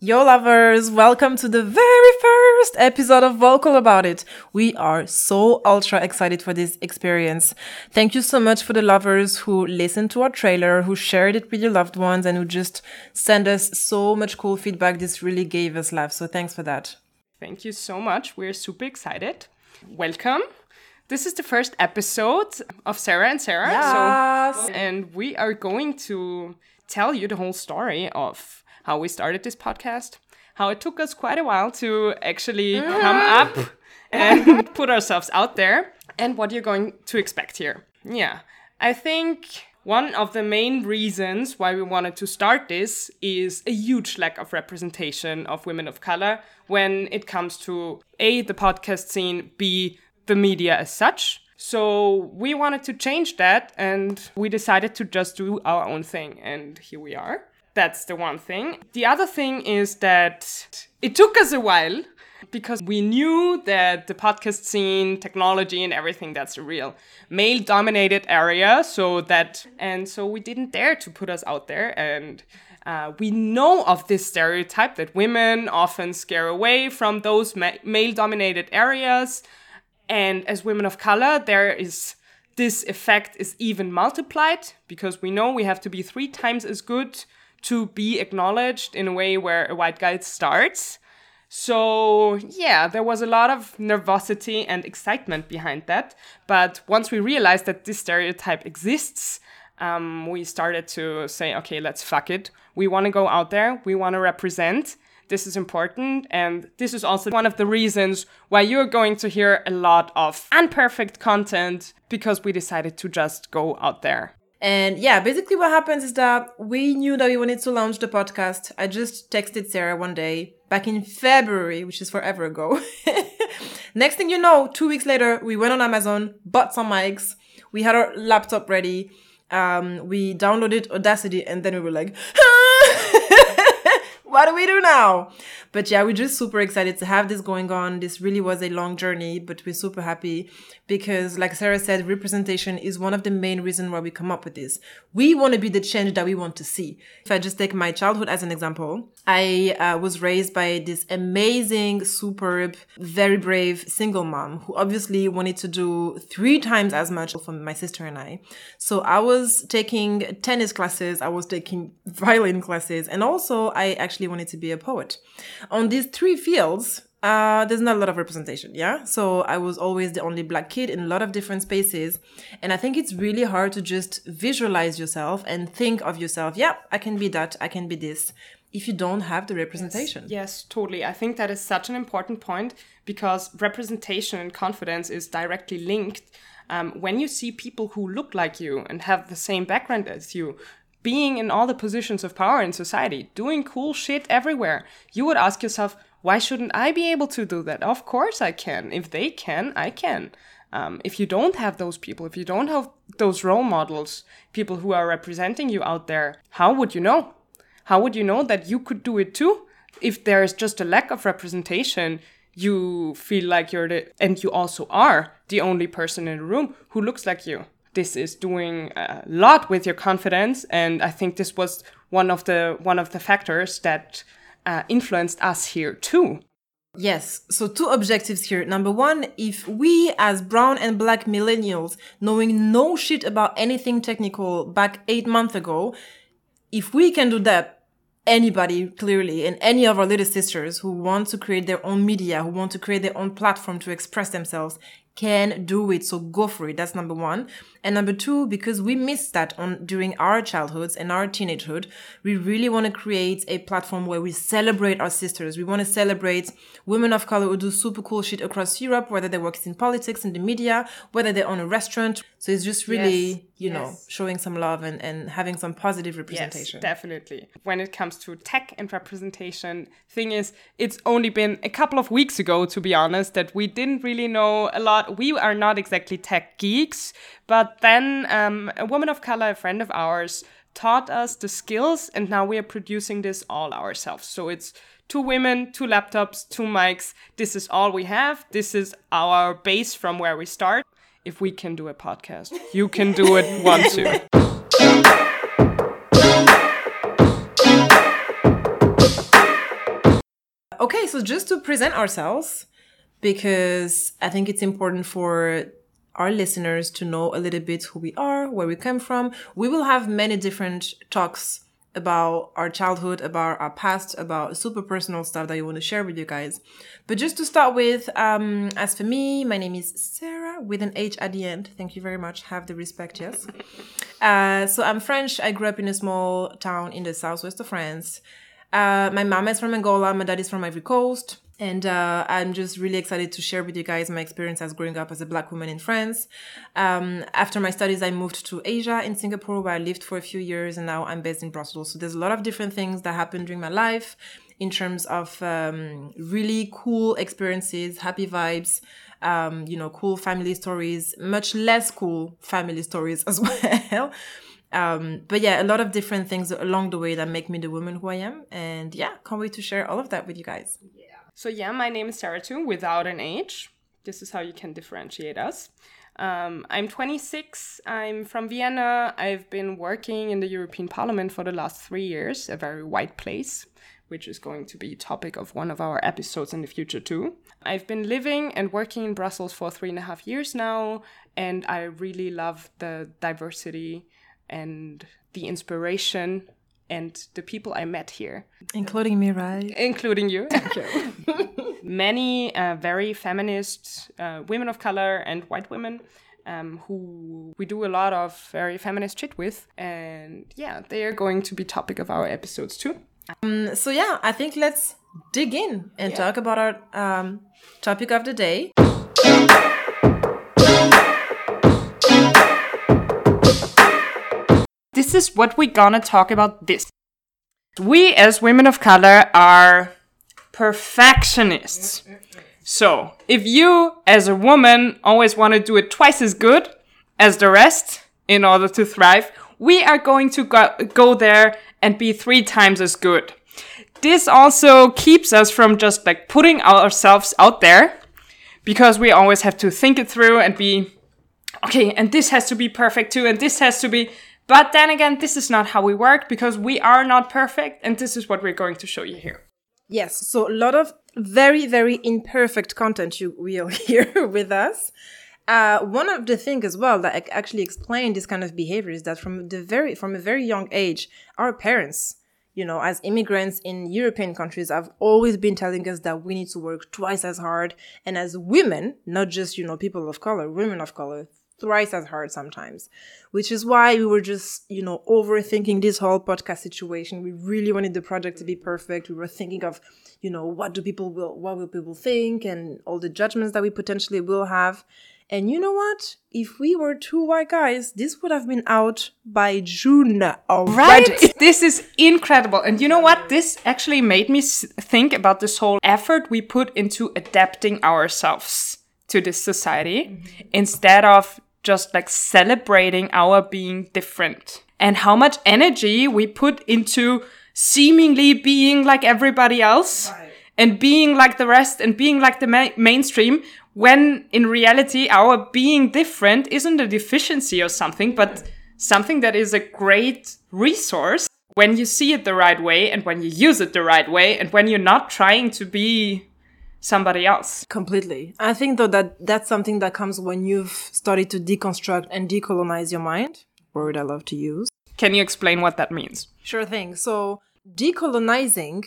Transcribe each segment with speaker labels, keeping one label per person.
Speaker 1: Yo, lovers, welcome to the very first episode of Vocal About It. We are so ultra excited for this experience. Thank you so much for the lovers who listened to our trailer, who shared it with your loved ones, and who just sent us so much cool feedback. This really gave us life. So thanks for that.
Speaker 2: Thank you so much. We're super excited. Welcome. This is the first episode of Sarah and Sarah.
Speaker 1: Yes.
Speaker 2: So, and we are going to tell you the whole story of how we started this podcast, how it took us quite a while to actually uh-huh. come up and put ourselves out there, and what you're going to expect here. Yeah, I think one of the main reasons why we wanted to start this is a huge lack of representation of women of color when it comes to A, the podcast scene, B, the media as such. So we wanted to change that and we decided to just do our own thing, and here we are. That's the one thing. The other thing is that it took us a while because we knew that the podcast scene, technology, and everything that's a real male dominated area. So that, and so we didn't dare to put us out there. And uh, we know of this stereotype that women often scare away from those ma- male dominated areas. And as women of color, there is this effect is even multiplied because we know we have to be three times as good to be acknowledged in a way where a white guy starts. So, yeah, there was a lot of nervosity and excitement behind that. But once we realized that this stereotype exists, um, we started to say, okay, let's fuck it. We want to go out there, we want to represent. This is important. And this is also one of the reasons why you're going to hear a lot of unperfect content because we decided to just go out there.
Speaker 1: And yeah, basically what happens is that we knew that we wanted to launch the podcast. I just texted Sarah one day back in February, which is forever ago. Next thing you know, two weeks later, we went on Amazon, bought some mics. We had our laptop ready. Um, we downloaded Audacity and then we were like, what do we do now? But yeah, we're just super excited to have this going on. This really was a long journey, but we're super happy because, like Sarah said, representation is one of the main reasons why we come up with this. We want to be the change that we want to see. If I just take my childhood as an example, I uh, was raised by this amazing, superb, very brave single mom who obviously wanted to do three times as much for my sister and I. So I was taking tennis classes, I was taking violin classes, and also I actually wanted to be a poet on these three fields, uh, there's not a lot of representation, yeah? So I was always the only black kid in a lot of different spaces. And I think it's really hard to just visualize yourself and think of yourself, yeah, I can be that, I can be this, if you don't have the representation.
Speaker 2: Yes, yes, totally. I think that is such an important point because representation and confidence is directly linked. Um, when you see people who look like you and have the same background as you, being in all the positions of power in society, doing cool shit everywhere, you would ask yourself, why shouldn't I be able to do that? Of course I can. If they can, I can. Um, if you don't have those people, if you don't have those role models, people who are representing you out there, how would you know? How would you know that you could do it too? If there is just a lack of representation, you feel like you're the, and you also are the only person in the room who looks like you this is doing a lot with your confidence and i think this was one of the one of the factors that uh, influenced us here too
Speaker 1: Yes, so two objectives here. Number one, if we as brown and black millennials, knowing no shit about anything technical back eight months ago, if we can do that, anybody clearly and any of our little sisters who want to create their own media, who want to create their own platform to express themselves can do it. So go for it. That's number one. And number two, because we missed that on during our childhoods and our teenagehood, we really want to create a platform where we celebrate our sisters. We want to celebrate women of color who do super cool shit across Europe, whether they work in politics, in the media, whether they own a restaurant. So it's just really, yes. You know, showing some love and, and having some positive representation.
Speaker 2: Yes, definitely. When it comes to tech and representation, thing is, it's only been a couple of weeks ago, to be honest, that we didn't really know a lot. We are not exactly tech geeks, but then um, a woman of color, a friend of ours, taught us the skills, and now we are producing this all ourselves. So it's two women, two laptops, two mics. This is all we have. This is our base from where we start. If we can do a podcast, you can do it one too.
Speaker 1: Okay, so just to present ourselves, because I think it's important for our listeners to know a little bit who we are, where we come from. We will have many different talks about our childhood, about our past, about super personal stuff that you want to share with you guys. But just to start with, um, as for me, my name is Sarah with an H at the end. Thank you very much. Have the respect, yes. Uh, so I'm French. I grew up in a small town in the southwest of France. Uh, my mom is from Angola. My dad is from Ivory Coast. And uh, I'm just really excited to share with you guys my experience as growing up as a black woman in France. Um, after my studies, I moved to Asia in Singapore, where I lived for a few years, and now I'm based in Brussels. So there's a lot of different things that happened during my life in terms of um, really cool experiences, happy vibes, um, you know, cool family stories, much less cool family stories as well. Um, but yeah, a lot of different things along the way that make me the woman who I am. And yeah, can't wait to share all of that with you guys. Yeah.
Speaker 2: So yeah, my name is Sarah too, without an H. This is how you can differentiate us. Um, I'm 26. I'm from Vienna. I've been working in the European Parliament for the last three years, a very white place, which is going to be topic of one of our episodes in the future too. I've been living and working in Brussels for three and a half years now, and I really love the diversity and the inspiration and the people I met here.
Speaker 1: Including me, right?
Speaker 2: Including you. Many uh, very feminist uh, women of color and white women um, who we do a lot of very feminist shit with. And yeah, they are going to be topic of our episodes too.
Speaker 1: Um, so yeah, I think let's dig in and yeah. talk about our um, topic of the day.
Speaker 2: this is what we're gonna talk about this. We as women of color are perfectionists. So, if you as a woman always want to do it twice as good as the rest in order to thrive, we are going to go, go there and be three times as good. This also keeps us from just like putting ourselves out there because we always have to think it through and be okay, and this has to be perfect too, and this has to be but then again, this is not how we work because we are not perfect, and this is what we're going to show you here.
Speaker 1: Yes, so a lot of very, very imperfect content you will hear with us. Uh, one of the things as well that actually explain this kind of behavior is that from the very from a very young age, our parents, you know, as immigrants in European countries, have always been telling us that we need to work twice as hard, and as women, not just you know people of color, women of color, thrice as hard sometimes, which is why we were just, you know, overthinking this whole podcast situation. We really wanted the project to be perfect. We were thinking of, you know, what do people will, what will people think and all the judgments that we potentially will have. And you know what? If we were two white guys, this would have been out by June already. Right?
Speaker 2: this is incredible. And you know what? This actually made me think about this whole effort we put into adapting ourselves to this society mm-hmm. instead of just like celebrating our being different and how much energy we put into seemingly being like everybody else right. and being like the rest and being like the ma- mainstream when in reality our being different isn't a deficiency or something but something that is a great resource when you see it the right way and when you use it the right way and when you're not trying to be somebody else.
Speaker 1: Completely. I think though that that's something that comes when you've started to deconstruct and decolonize your mind, word I love to use.
Speaker 2: Can you explain what that means?
Speaker 1: Sure thing. So, decolonizing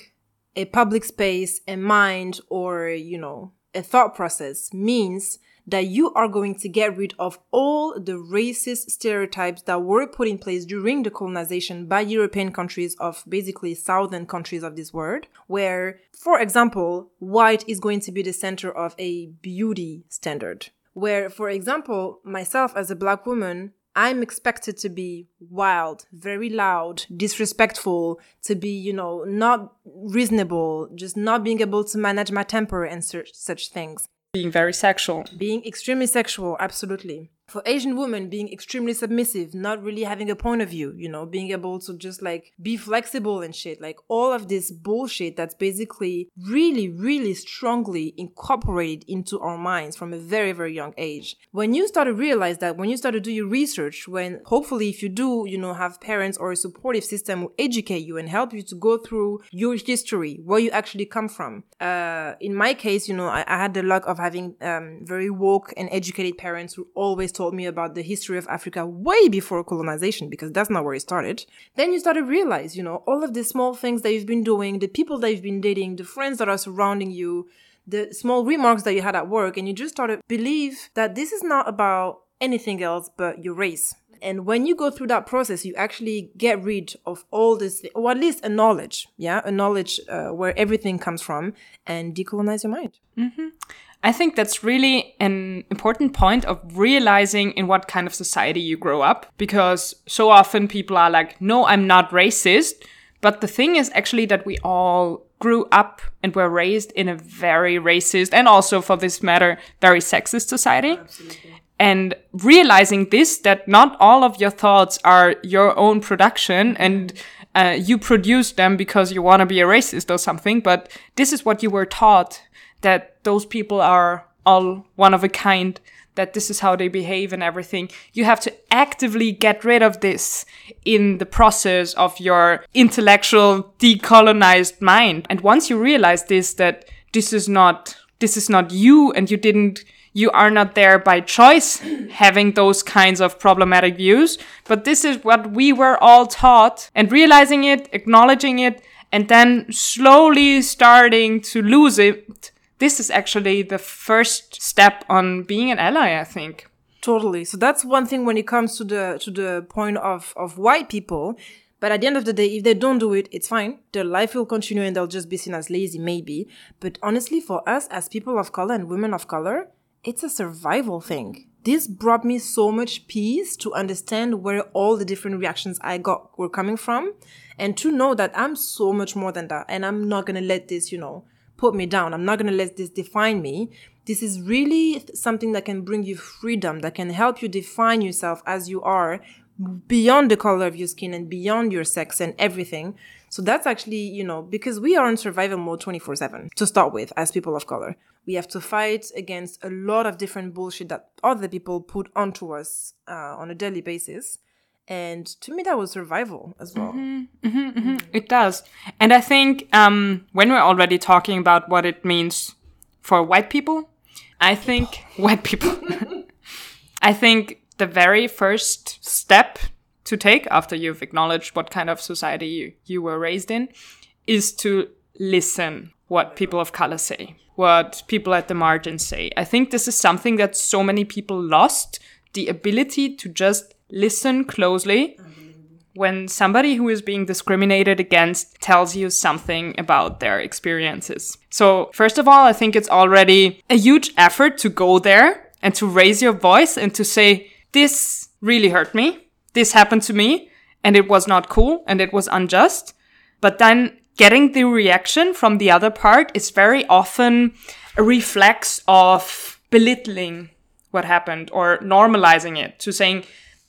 Speaker 1: a public space, a mind, or, you know, a thought process means that you are going to get rid of all the racist stereotypes that were put in place during the colonization by European countries of basically southern countries of this world, where, for example, white is going to be the center of a beauty standard. Where, for example, myself as a black woman, I'm expected to be wild, very loud, disrespectful, to be, you know, not reasonable, just not being able to manage my temper and such, such things.
Speaker 2: Being very sexual.
Speaker 1: Being extremely sexual, absolutely. For Asian women being extremely submissive, not really having a point of view, you know, being able to just like be flexible and shit, like all of this bullshit that's basically really, really strongly incorporated into our minds from a very, very young age. When you start to realize that, when you start to do your research, when hopefully if you do, you know, have parents or a supportive system who educate you and help you to go through your history, where you actually come from. Uh, in my case, you know, I, I had the luck of having um, very woke and educated parents who always told me about the history of Africa way before colonization because that's not where it started. Then you start to realize, you know, all of the small things that you've been doing, the people that you've been dating, the friends that are surrounding you, the small remarks that you had at work, and you just start to believe that this is not about anything else but your race. And when you go through that process, you actually get rid of all this, or at least a knowledge, yeah, a knowledge uh, where everything comes from, and decolonize your mind.
Speaker 2: I think that's really an important point of realizing in what kind of society you grow up because so often people are like, no, I'm not racist. But the thing is actually that we all grew up and were raised in a very racist and also for this matter, very sexist society. Absolutely. And realizing this, that not all of your thoughts are your own production and uh, you produce them because you want to be a racist or something, but this is what you were taught that those people are all one of a kind, that this is how they behave and everything. You have to actively get rid of this in the process of your intellectual decolonized mind. And once you realize this, that this is not, this is not you and you didn't, you are not there by choice having those kinds of problematic views, but this is what we were all taught and realizing it, acknowledging it, and then slowly starting to lose it this is actually the first step on being an ally, I think.
Speaker 1: Totally. So that's one thing when it comes to the to the point of of white people. But at the end of the day, if they don't do it, it's fine. Their life will continue and they'll just be seen as lazy, maybe. But honestly, for us as people of color and women of color, it's a survival thing. This brought me so much peace to understand where all the different reactions I got were coming from and to know that I'm so much more than that. And I'm not to let this, you know, put me down. I'm not going to let this define me. This is really something that can bring you freedom, that can help you define yourself as you are beyond the color of your skin and beyond your sex and everything. So that's actually, you know, because we are in survival mode 24 7 to start with as people of color. We have to fight against a lot of different bullshit that other people put onto us uh, on a daily basis. And to me, that was survival as well. Mm-hmm, mm-hmm, mm-hmm.
Speaker 2: It does. And I think um, when we're already talking about what it means for white people, I think white people, I think the very first step to take after you've acknowledged what kind of society you, you were raised in is to listen what people of color say, what people at the margins say. I think this is something that so many people lost the ability to just listen closely when somebody who is being discriminated against tells you something about their experiences. So, first of all, I think it's already a huge effort to go there and to raise your voice and to say, This really hurt me. This happened to me and it was not cool and it was unjust. But then getting the reaction from the other part is very often a reflex of belittling what happened or normalizing it to saying,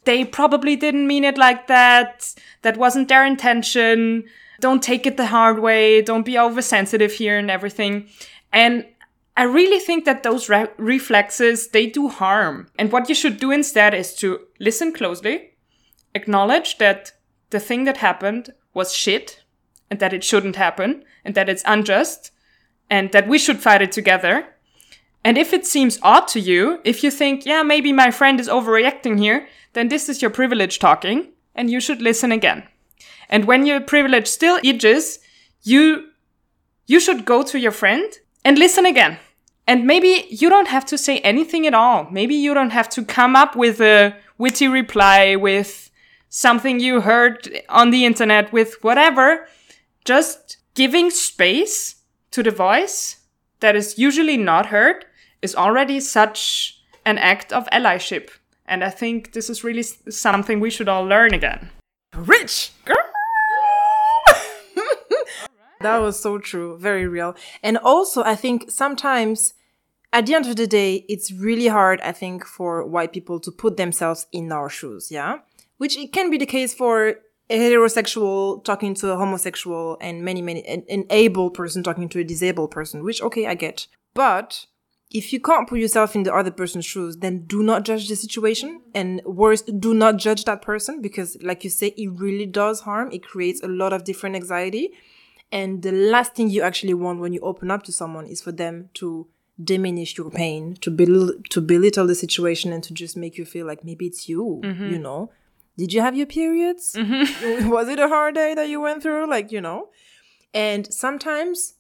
Speaker 2: they probably didn't mean it like that. That wasn't their intention. Don't take it the hard way. Don't be oversensitive here and everything. And I really think that those re- reflexes, they do harm. And what you should do instead is to listen closely, acknowledge that the thing that happened was shit and that it shouldn't happen and that it's unjust and that we should fight it together. And if it seems odd to you, if you think, yeah, maybe my friend is overreacting here, then this is your privilege talking and you should listen again. And when your privilege still itches, you, you should go to your friend and listen again. And maybe you don't have to say anything at all. Maybe you don't have to come up with a witty reply with something you heard on the internet with whatever. Just giving space to the voice that is usually not heard is already such an act of allyship. And I think this is really something we should all learn again.
Speaker 1: Rich girl. that was so true, very real. And also, I think sometimes at the end of the day, it's really hard, I think, for white people to put themselves in our shoes, yeah? Which it can be the case for a heterosexual talking to a homosexual and many, many, an, an able person talking to a disabled person, which, okay, I get. But if you can't put yourself in the other person's shoes, then do not judge the situation. And worse, do not judge that person because, like you say, it really does harm. It creates a lot of different anxiety. And the last thing you actually want when you open up to someone is for them to diminish your pain, to belittle, to belittle the situation, and to just make you feel like maybe it's you. Mm-hmm. You know, did you have your periods? Mm-hmm. Was it a hard day that you went through? Like you know, and sometimes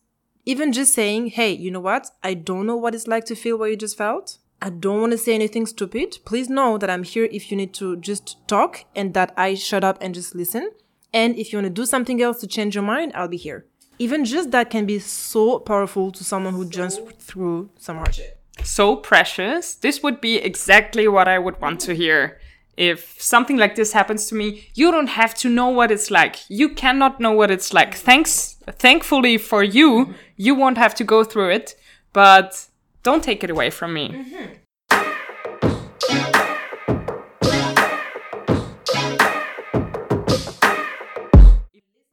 Speaker 1: even just saying, "Hey, you know what? I don't know what it's like to feel what you just felt." I don't want to say anything stupid. Please know that I'm here if you need to just talk and that I shut up and just listen. And if you want to do something else to change your mind, I'll be here. Even just that can be so powerful to someone who just through some hardship.
Speaker 2: so precious. This would be exactly what I would want to hear. If something like this happens to me, you don't have to know what it's like. You cannot know what it's like. Thanks, thankfully for you, you won't have to go through it, but don't take it away from me. Mm-hmm.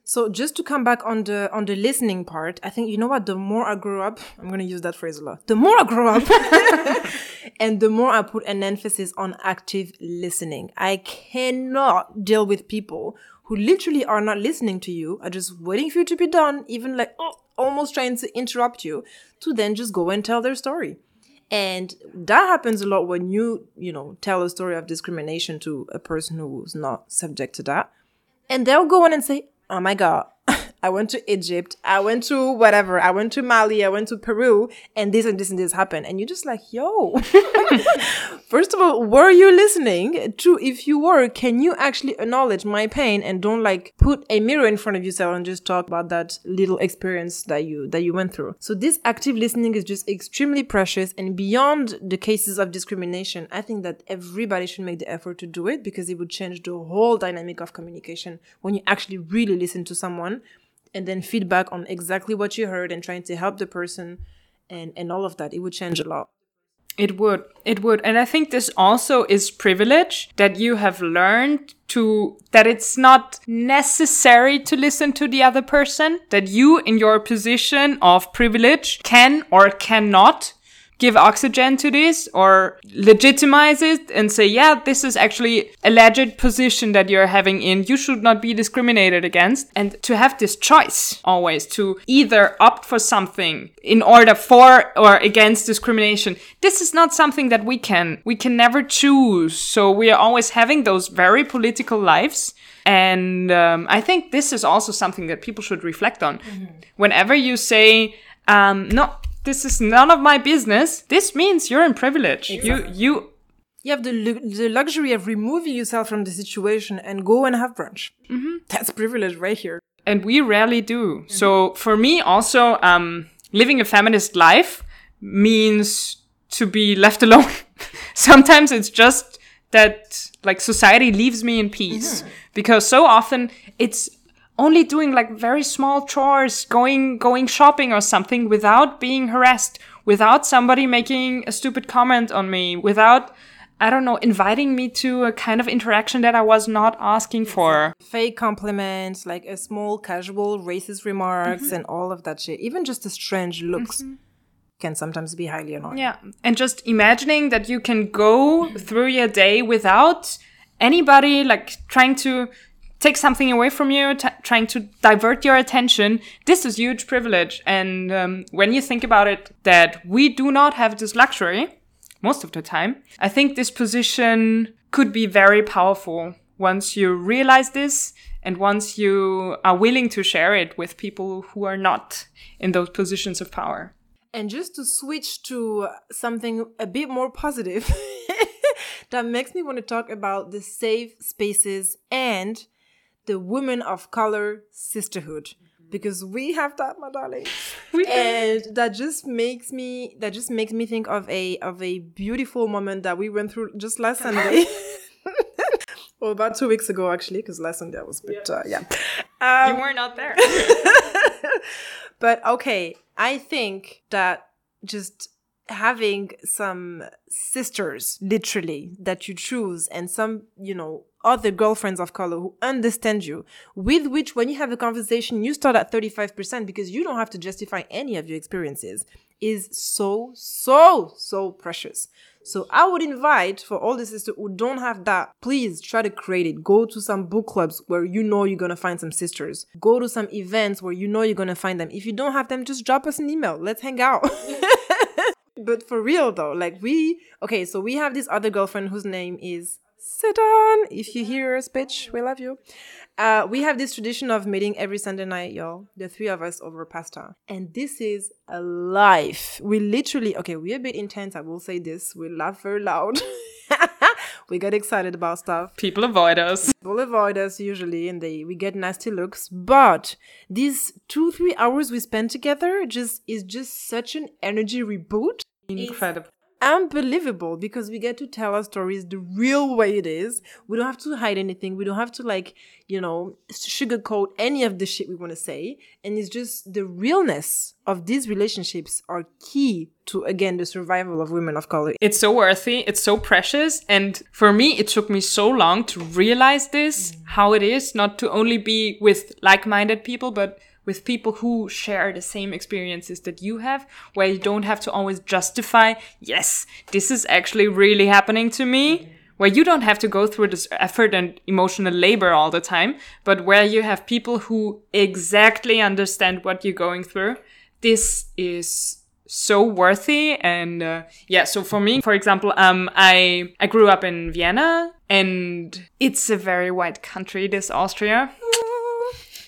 Speaker 1: So just to come back on the on the listening part, I think you know what? The more I grow up, I'm gonna use that phrase a lot. The more I grow up, and the more I put an emphasis on active listening. I cannot deal with people who literally are not listening to you, are just waiting for you to be done, even like oh, almost trying to interrupt you, to then just go and tell their story. And that happens a lot when you, you know, tell a story of discrimination to a person who's not subject to that. And they'll go on and say, Oh my God, I went to Egypt, I went to whatever, I went to Mali, I went to Peru, and this and this and this happened. And you're just like, yo, first of all, were you listening? Two, if you were, can you actually acknowledge my pain and don't like put a mirror in front of yourself and just talk about that little experience that you, that you went through? So this active listening is just extremely precious and beyond the cases of discrimination, I think that everybody should make the effort to do it because it would change the whole dynamic of communication when you actually really listen to someone and then feedback on exactly what you heard and trying to help the person and and all of that it would change a lot
Speaker 2: It would. It would. And I think this also is privilege that you have learned to, that it's not necessary to listen to the other person, that you in your position of privilege can or cannot give oxygen to this or legitimize it and say, yeah, this is actually a legit position that you're having in. You should not be discriminated against. And to have this choice always to either opt for something in order for or against discrimination. This is not something that we can, we can never choose. So we are always having those very political lives. And um, I think this is also something that people should reflect on. Whenever you say, um, no, this is none of my business. This means you're in privilege. You you
Speaker 1: you have the, lu- the luxury of removing yourself from the situation and go and have brunch that's privilege right here
Speaker 2: and we rarely do. So for me also um living a feminist life means to be left alone. Sometimes it's just that like society leaves me in peace because so often it's only doing like very small chores, going going shopping or something without being harassed, without somebody making a stupid comment on me, without I don't know, inviting me to a kind of interaction that I was not asking for.
Speaker 1: fake compliments like a small casual racist remarks mm-hmm. and all of that shit even just the strange looks mm-hmm. can sometimes be highly annoying
Speaker 2: Yeah. And just imagining that you can go through your day without anybody like trying to take something away from you, t- trying to divert your attention. This is huge privilege. And um, when you think about it, that we do not have this luxury most of the time, I think this position could be very powerful once you realize this and once you are willing to share it with people who are not in those positions of power.
Speaker 1: And just to switch to something a bit more positive, that makes me want to talk about the safe spaces and the women of color sisterhood. Because we have that, my darling. and that just makes me that just makes me think of a of a beautiful moment that we went through just last Sunday. well, about two weeks ago, actually, because last Sunday I was a bit, uh, yeah. Um,
Speaker 2: You were not there.
Speaker 1: but okay, I think that just having some sisters, literally, that you choose, and some, you know, other girlfriends of color who understand you, with which when you have a conversation, you start at 35% because you don't have to justify any of your experiences, is so, so, so precious. So I would invite for all the sisters who don't have that, please try to create it. Go to some book clubs where you know you're gonna find some sisters. Go to some events where you know you're gonna find them. If you don't have them, just drop us an email. Let's hang out. but for real though, like we okay, so we have this other girlfriend whose name is Sidon. If you hear us, bitch, we love you. Uh, we have this tradition of meeting every Sunday night, y'all. The three of us over pasta. And this is a life. We literally, okay, we're a bit intense. I will say this. We laugh very loud. we get excited about stuff.
Speaker 2: People avoid us.
Speaker 1: People avoid us usually and they we get nasty looks. But these two, three hours we spend together just is just such an energy reboot.
Speaker 2: Incredible
Speaker 1: unbelievable because we get to tell our stories the real way it is. We don't have to hide anything. We don't have to like, you know, sugarcoat any of the shit we want to say. And it's just the realness of these relationships are key to again the survival of women of color.
Speaker 2: It's so worthy, it's so precious. And for me, it took me so long to realize this, mm. how it is not to only be with like-minded people, but with people who share the same experiences that you have, where you don't have to always justify, yes, this is actually really happening to me. Where you don't have to go through this effort and emotional labor all the time, but where you have people who exactly understand what you're going through. This is so worthy and uh, yeah so for me for example um i i grew up in vienna and it's a very white country this austria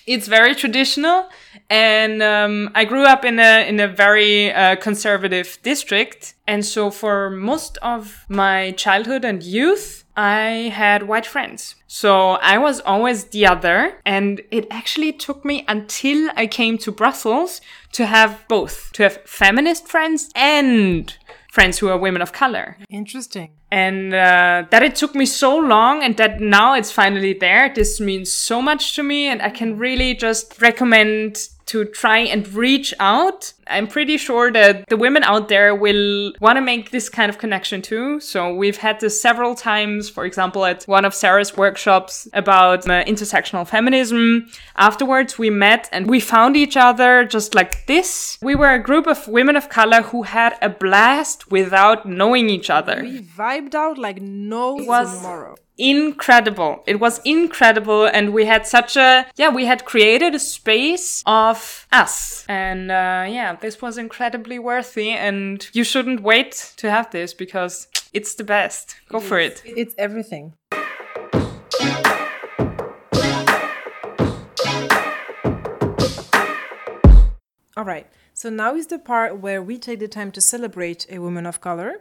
Speaker 2: it's very traditional, and um, I grew up in a in a very uh, conservative district, and so for most of my childhood and youth, I had white friends. So I was always the other, and it actually took me until I came to Brussels to have both, to have feminist friends and friends who are women of color.
Speaker 1: Interesting.
Speaker 2: And uh, that it took me so long and that now it's finally there. This means so much to me, and I can really just recommend to try and reach out. I'm pretty sure that the women out there will want to make this kind of connection too. So we've had this several times, for example, at one of Sarah's workshops about uh, intersectional feminism. Afterwards, we met and we found each other just like this. We were a group of women of color who had a blast without knowing each other.
Speaker 1: We vibed out like no tomorrow
Speaker 2: incredible. It was incredible. And we had such a, yeah, we had created a space of us. And uh, yeah, this was incredibly worthy. And you shouldn't wait to have this because it's the best. Go it for
Speaker 1: is.
Speaker 2: it.
Speaker 1: It's everything. All right. So now is the part where we take the time to celebrate a woman of color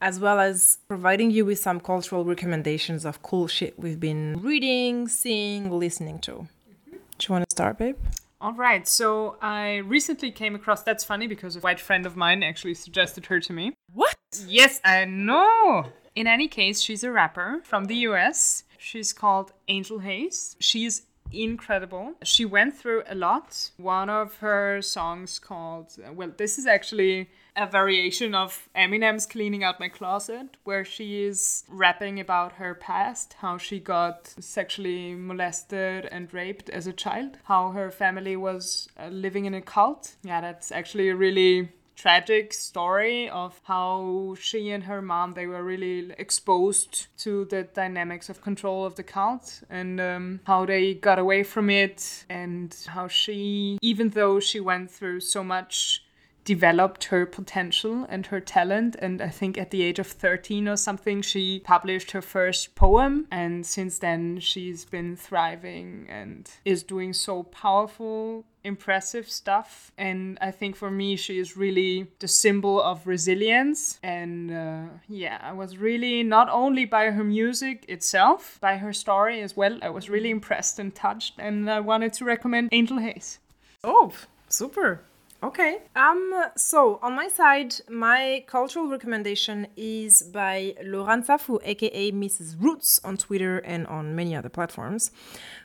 Speaker 1: as well as providing you with some cultural recommendations of cool shit we've been reading, seeing, listening to. Mm-hmm. Do you want to start, babe?
Speaker 2: All right. So I recently came across that's funny because a white friend of mine actually suggested her to me.
Speaker 1: What?
Speaker 2: Yes, I know. In any case, she's a rapper from the US. She's called Angel Haze. She's incredible. She went through a lot. One of her songs called, well, this is actually a variation of Eminem's Cleaning Out My Closet, where she is rapping about her past, how she got sexually molested and raped as a child, how her family was uh, living in a cult. Yeah, that's actually a really tragic story of how she and her mom they were really exposed to the dynamics of control of the cult and um, how they got away from it and how she even though she went through so much developed her potential and her talent. And I think at the age of 13 or something, she published her first poem. And since then, she's been thriving and is doing so powerful impressive stuff. And I think for me, she is really the symbol of resilience. And uh, yeah, I was really not only by her music itself, by her story as well, I was really impressed and touched. And I wanted to recommend Angel Haze.
Speaker 1: Oh, super. Okay. Um. So on my side, my cultural recommendation is by Laura Nsafou, aka Mrs. Roots, on Twitter and on many other platforms,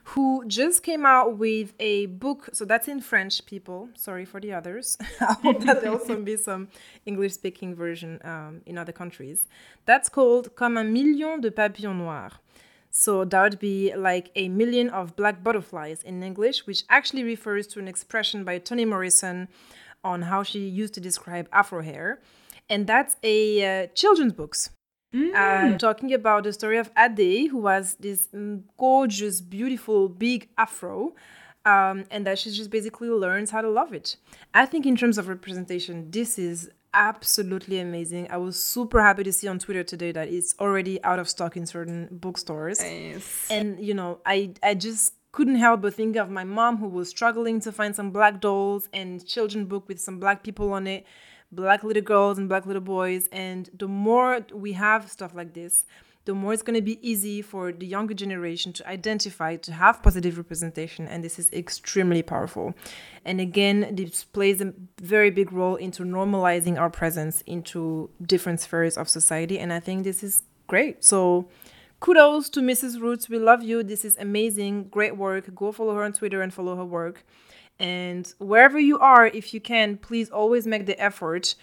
Speaker 1: who just came out with a book. So that's in French, people. Sorry for the others. I hope that there will also be some English-speaking version um, in other countries. That's called Comme un million de papillons noirs. So that would be like a million of black butterflies in English, which actually refers to an expression by Toni Morrison on how she used to describe Afro hair. And that's a uh, children's books. Uh, talking about the story of Ade, who was this mm, gorgeous, beautiful, big afro, um, and that she just basically learns how to love it. I think, in terms of representation, this is absolutely amazing. I was super happy to see on Twitter today that it's already out of stock in certain bookstores.
Speaker 2: Nice.
Speaker 1: And you know, I I just couldn't help but think of my mom who was struggling to find some black dolls and children book with some black people on it, black little girls and black little boys. And the more we have stuff like this, the more it's going to be easy for the younger generation to identify, to have positive representation. And this is extremely powerful. And again, this plays a very big role into normalizing our presence into different spheres of society. And I think this is great. So, kudos to Mrs. Roots. We love you. This is amazing. Great work. Go follow her on Twitter and follow her work. And wherever you are, if you can, please always make the effort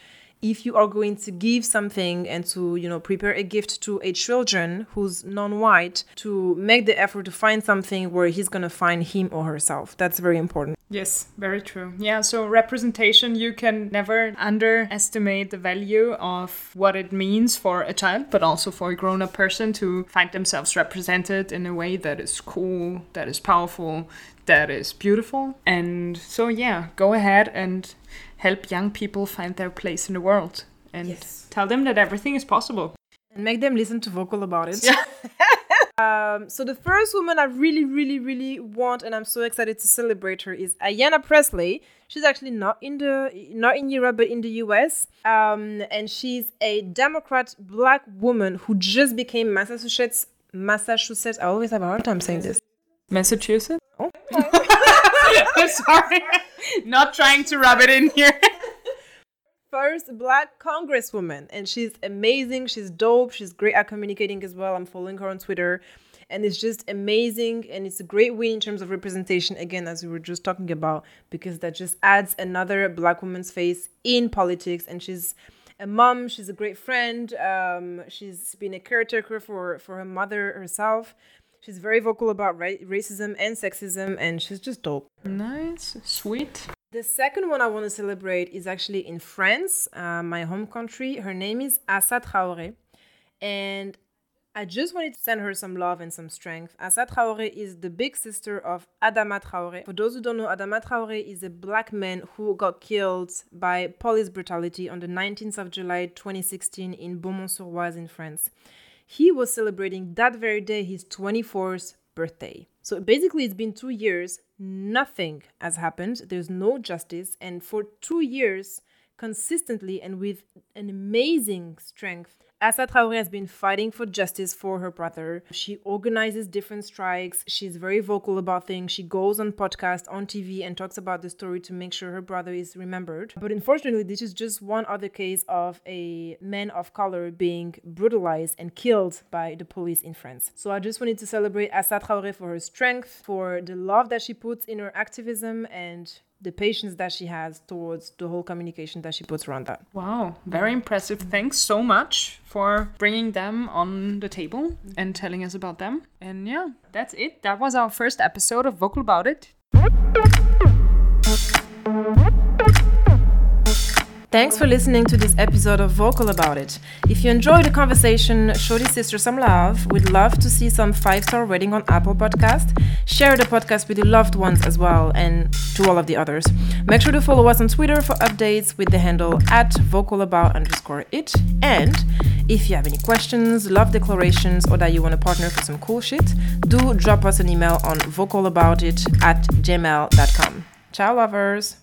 Speaker 1: if you are going to give something and to you know prepare a gift to a children who's non-white to make the effort to find something where he's going to find him or herself that's very important
Speaker 2: Yes, very true. Yeah, so representation, you can never underestimate the value of what it means for a child, but also for a grown up person to find themselves represented in a way that is cool, that is powerful, that is beautiful. And so, yeah, go ahead and help young people find their place in the world and
Speaker 1: Yes.
Speaker 2: tell them that everything is possible.
Speaker 1: and make them listen to vocal about it. Um, so the first woman i really really really want and i'm so excited to celebrate her is ayanna presley. She's actually not in the not in europe but in the us um, and she's a democrat black woman who just became massachusetts massachusetts. I always have a hard time saying this
Speaker 2: Massachusetts?
Speaker 1: Oh.
Speaker 2: I'm sorry. Not trying to rub it in here.
Speaker 1: first black congresswoman and she's amazing she's dope she's great at communicating as well i'm following her on twitter and it's just amazing and it's a great win in terms of representation again as we were just talking about because that just adds another black woman's face in politics and she's a mom she's a great friend um, she's been a caretaker for for her mother herself she's very vocal about ra- racism and sexism and she's just dope
Speaker 2: Nice. Sweet.
Speaker 1: the second one I want to celebrate is actually in France, uh, my home country. Her name is Assa Traoré. And I just wanted to send her some love and some strength. Assa Traoré is the big sister of Adama Traoré. For those who don't know, Adama Traoré is a black man who got killed by police brutality on the 19th of July 2016 in Beaumont-sur-Oise in France. He was celebrating that very day his 24th birthday. So basically, it's been two years, nothing has happened, there's no justice, and for two years, consistently and with an amazing strength, Assa Traoré has been fighting for justice for her brother. She organizes different strikes. She's very vocal about things. She goes on podcasts, on TV, and talks about the story to make sure her brother is remembered. But unfortunately, this is just one other case of a man of color being brutalized and killed by the police in France. So I just wanted to celebrate Assa Traoré for her strength, for the love that she puts in her activism, and the patience that she has towards the whole communication that she puts around that.
Speaker 2: Wow, very impressive. Thanks so much for bringing them on the table and telling us about them. And yeah, that's it. That was our first episode of Vocal About It.
Speaker 1: Thanks for listening to this episode of Vocal About It. If you enjoyed the conversation, show this sister some love. We'd love to see some five star rating on Apple Podcast. Share the podcast with your loved ones as well and to all of the others. Make sure to follow us on Twitter for updates with the handle at vocalabout underscore it. And if you have any questions, love declarations, or that you want to partner for some cool shit, do drop us an email on vocalaboutit at gmail.com. Ciao, lovers!